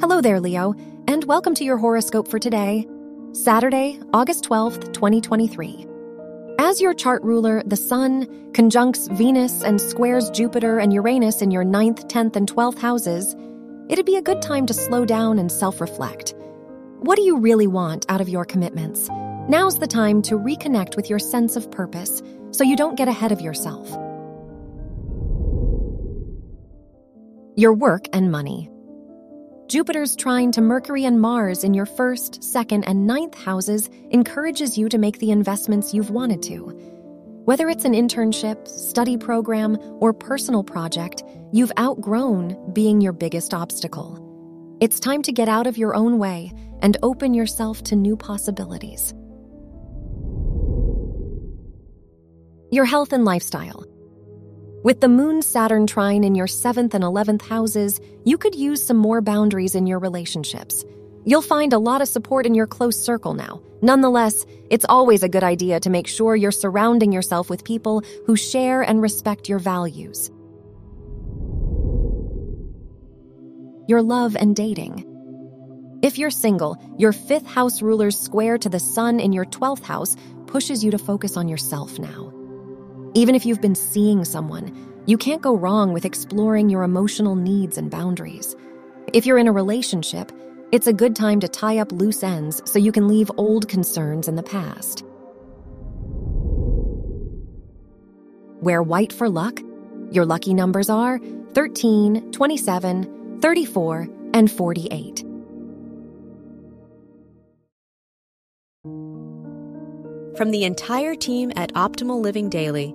Hello there, Leo, and welcome to your horoscope for today, Saturday, August 12th, 2023. As your chart ruler, the Sun conjuncts Venus and squares Jupiter and Uranus in your 9th, 10th, and 12th houses, it'd be a good time to slow down and self reflect. What do you really want out of your commitments? Now's the time to reconnect with your sense of purpose so you don't get ahead of yourself. Your work and money. Jupiter's trine to Mercury and Mars in your first, second, and ninth houses encourages you to make the investments you've wanted to. Whether it's an internship, study program, or personal project, you've outgrown being your biggest obstacle. It's time to get out of your own way and open yourself to new possibilities. Your health and lifestyle. With the Moon Saturn trine in your 7th and 11th houses, you could use some more boundaries in your relationships. You'll find a lot of support in your close circle now. Nonetheless, it's always a good idea to make sure you're surrounding yourself with people who share and respect your values. Your love and dating. If you're single, your fifth house ruler's square to the sun in your 12th house pushes you to focus on yourself now. Even if you've been seeing someone, you can't go wrong with exploring your emotional needs and boundaries. If you're in a relationship, it's a good time to tie up loose ends so you can leave old concerns in the past. Wear white for luck. Your lucky numbers are 13, 27, 34, and 48. From the entire team at Optimal Living Daily,